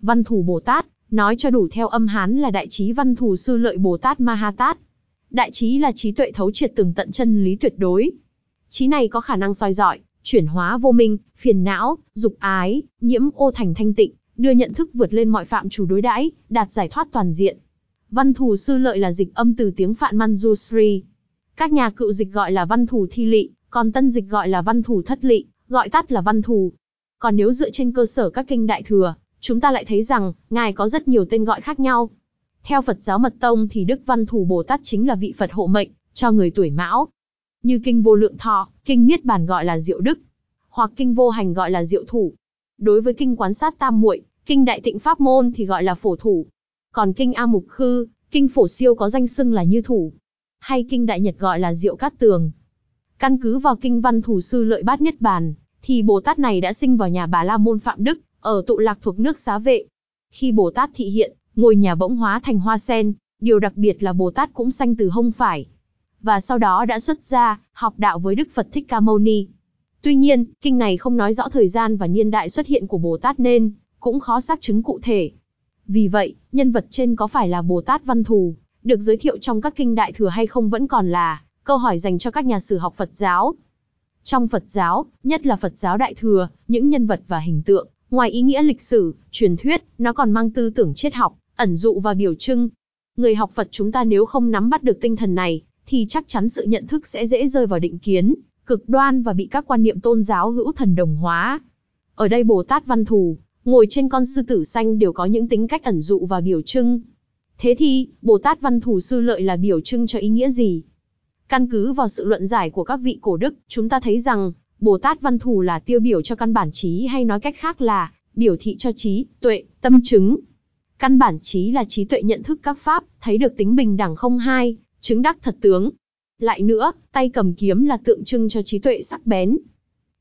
Văn thù Bồ Tát, nói cho đủ theo âm Hán là đại trí văn thù sư lợi Bồ Tát Ma Ha Tát. Đại trí là trí tuệ thấu triệt từng tận chân lý tuyệt đối. Trí này có khả năng soi dọi, chuyển hóa vô minh, phiền não, dục ái, nhiễm ô thành thanh tịnh, đưa nhận thức vượt lên mọi phạm chủ đối đãi, đạt giải thoát toàn diện. Văn thù sư lợi là dịch âm từ tiếng Phạn Manjusri. Các nhà cựu dịch gọi là văn thù thi lị, còn tân dịch gọi là văn thù thất lị, gọi tắt là văn thù. Còn nếu dựa trên cơ sở các kinh đại thừa, chúng ta lại thấy rằng, Ngài có rất nhiều tên gọi khác nhau. Theo Phật giáo Mật Tông thì Đức Văn Thù Bồ Tát chính là vị Phật hộ mệnh, cho người tuổi mão. Như kinh vô lượng thọ, kinh Niết Bàn gọi là diệu đức, hoặc kinh vô hành gọi là diệu thủ. Đối với kinh quán sát tam muội, kinh đại tịnh pháp môn thì gọi là phổ thủ. Còn kinh A Mục Khư, kinh phổ siêu có danh xưng là như thủ. Hay kinh đại nhật gọi là diệu cát tường. Căn cứ vào kinh văn thủ sư lợi bát nhất bàn, thì Bồ Tát này đã sinh vào nhà bà La Môn Phạm Đức, ở tụ lạc thuộc nước xá vệ. Khi Bồ Tát thị hiện, ngôi nhà bỗng hóa thành hoa sen, điều đặc biệt là Bồ Tát cũng sanh từ hông phải. Và sau đó đã xuất gia, học đạo với Đức Phật Thích Ca Mâu Ni. Tuy nhiên, kinh này không nói rõ thời gian và niên đại xuất hiện của Bồ Tát nên, cũng khó xác chứng cụ thể. Vì vậy, nhân vật trên có phải là Bồ Tát Văn Thù, được giới thiệu trong các kinh đại thừa hay không vẫn còn là câu hỏi dành cho các nhà sử học Phật giáo. Trong Phật giáo, nhất là Phật giáo đại thừa, những nhân vật và hình tượng, ngoài ý nghĩa lịch sử, truyền thuyết, nó còn mang tư tưởng triết học, ẩn dụ và biểu trưng. Người học Phật chúng ta nếu không nắm bắt được tinh thần này, thì chắc chắn sự nhận thức sẽ dễ rơi vào định kiến, cực đoan và bị các quan niệm tôn giáo hữu thần đồng hóa. Ở đây Bồ Tát Văn Thù, ngồi trên con sư tử xanh đều có những tính cách ẩn dụ và biểu trưng. Thế thì, Bồ Tát Văn Thù Sư Lợi là biểu trưng cho ý nghĩa gì? Căn cứ vào sự luận giải của các vị cổ đức, chúng ta thấy rằng, Bồ Tát Văn Thù là tiêu biểu cho căn bản trí hay nói cách khác là, biểu thị cho trí, tuệ, tâm chứng. Căn bản trí là trí tuệ nhận thức các pháp, thấy được tính bình đẳng không hai, chứng đắc thật tướng. Lại nữa, tay cầm kiếm là tượng trưng cho trí tuệ sắc bén.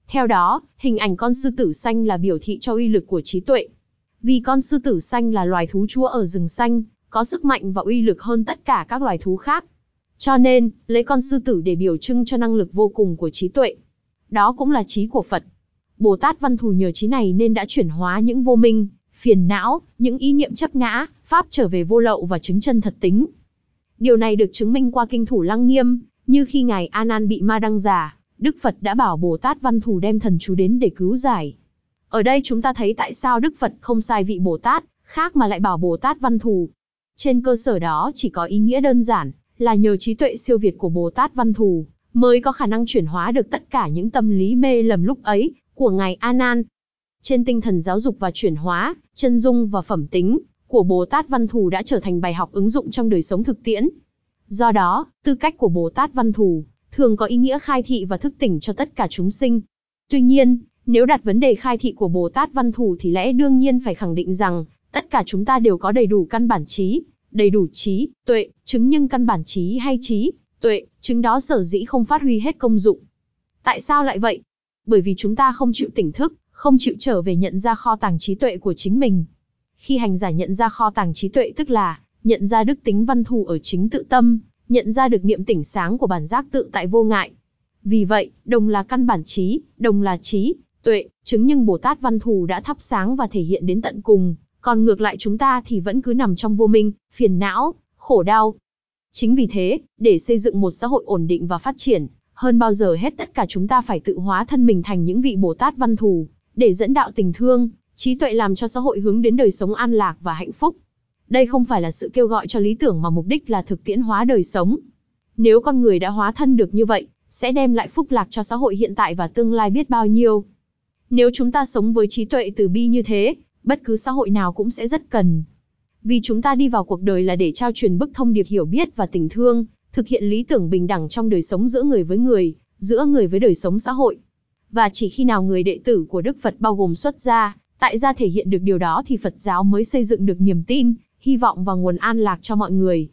Theo đó, hình ảnh con sư tử xanh là biểu thị cho uy lực của trí tuệ. Vì con sư tử xanh là loài thú chúa ở rừng xanh, có sức mạnh và uy lực hơn tất cả các loài thú khác. Cho nên, lấy con sư tử để biểu trưng cho năng lực vô cùng của trí tuệ. Đó cũng là trí của Phật. Bồ Tát Văn Thù nhờ trí này nên đã chuyển hóa những vô minh, phiền não, những ý niệm chấp ngã, pháp trở về vô lậu và chứng chân thật tính. Điều này được chứng minh qua kinh thủ lăng nghiêm, như khi ngài A Nan bị ma đăng giả, Đức Phật đã bảo Bồ Tát Văn Thù đem thần chú đến để cứu giải. Ở đây chúng ta thấy tại sao Đức Phật không sai vị Bồ Tát, khác mà lại bảo Bồ Tát Văn Thù. Trên cơ sở đó chỉ có ý nghĩa đơn giản, là nhờ trí tuệ siêu việt của Bồ Tát Văn Thù, mới có khả năng chuyển hóa được tất cả những tâm lý mê lầm lúc ấy, của ngài A Nan. Trên tinh thần giáo dục và chuyển hóa, chân dung và phẩm tính, của Bồ Tát Văn Thù đã trở thành bài học ứng dụng trong đời sống thực tiễn. Do đó, tư cách của Bồ Tát Văn Thù, thường có ý nghĩa khai thị và thức tỉnh cho tất cả chúng sinh. Tuy nhiên, nếu đặt vấn đề khai thị của Bồ Tát Văn Thù thì lẽ đương nhiên phải khẳng định rằng, tất cả chúng ta đều có đầy đủ căn bản trí, đầy đủ trí, tuệ, chứng nhưng căn bản trí hay trí, tuệ, chứng đó sở dĩ không phát huy hết công dụng. Tại sao lại vậy? Bởi vì chúng ta không chịu tỉnh thức, không chịu trở về nhận ra kho tàng trí tuệ của chính mình. Khi hành giả nhận ra kho tàng trí tuệ tức là, nhận ra đức tính văn thù ở chính tự tâm, nhận ra được niệm tỉnh sáng của bản giác tự tại vô ngại. Vì vậy, đồng là căn bản trí, đồng là trí, tuệ, chứng nhưng Bồ Tát văn thù đã thắp sáng và thể hiện đến tận cùng, còn ngược lại chúng ta thì vẫn cứ nằm trong vô minh, phiền não, khổ đau. Chính vì thế, để xây dựng một xã hội ổn định và phát triển, hơn bao giờ hết tất cả chúng ta phải tự hóa thân mình thành những vị Bồ Tát văn thù, để dẫn đạo tình thương, trí tuệ làm cho xã hội hướng đến đời sống an lạc và hạnh phúc. Đây không phải là sự kêu gọi cho lý tưởng mà mục đích là thực tiễn hóa đời sống. Nếu con người đã hóa thân được như vậy, sẽ đem lại phúc lạc cho xã hội hiện tại và tương lai biết bao nhiêu. Nếu chúng ta sống với trí tuệ từ bi như thế, bất cứ xã hội nào cũng sẽ rất cần. Vì chúng ta đi vào cuộc đời là để trao truyền bức thông điệp hiểu biết và tình thương, thực hiện lý tưởng bình đẳng trong đời sống giữa người với người, giữa người với đời sống xã hội. Và chỉ khi nào người đệ tử của Đức Phật bao gồm xuất gia, tại gia thể hiện được điều đó thì Phật giáo mới xây dựng được niềm tin, hy vọng và nguồn an lạc cho mọi người.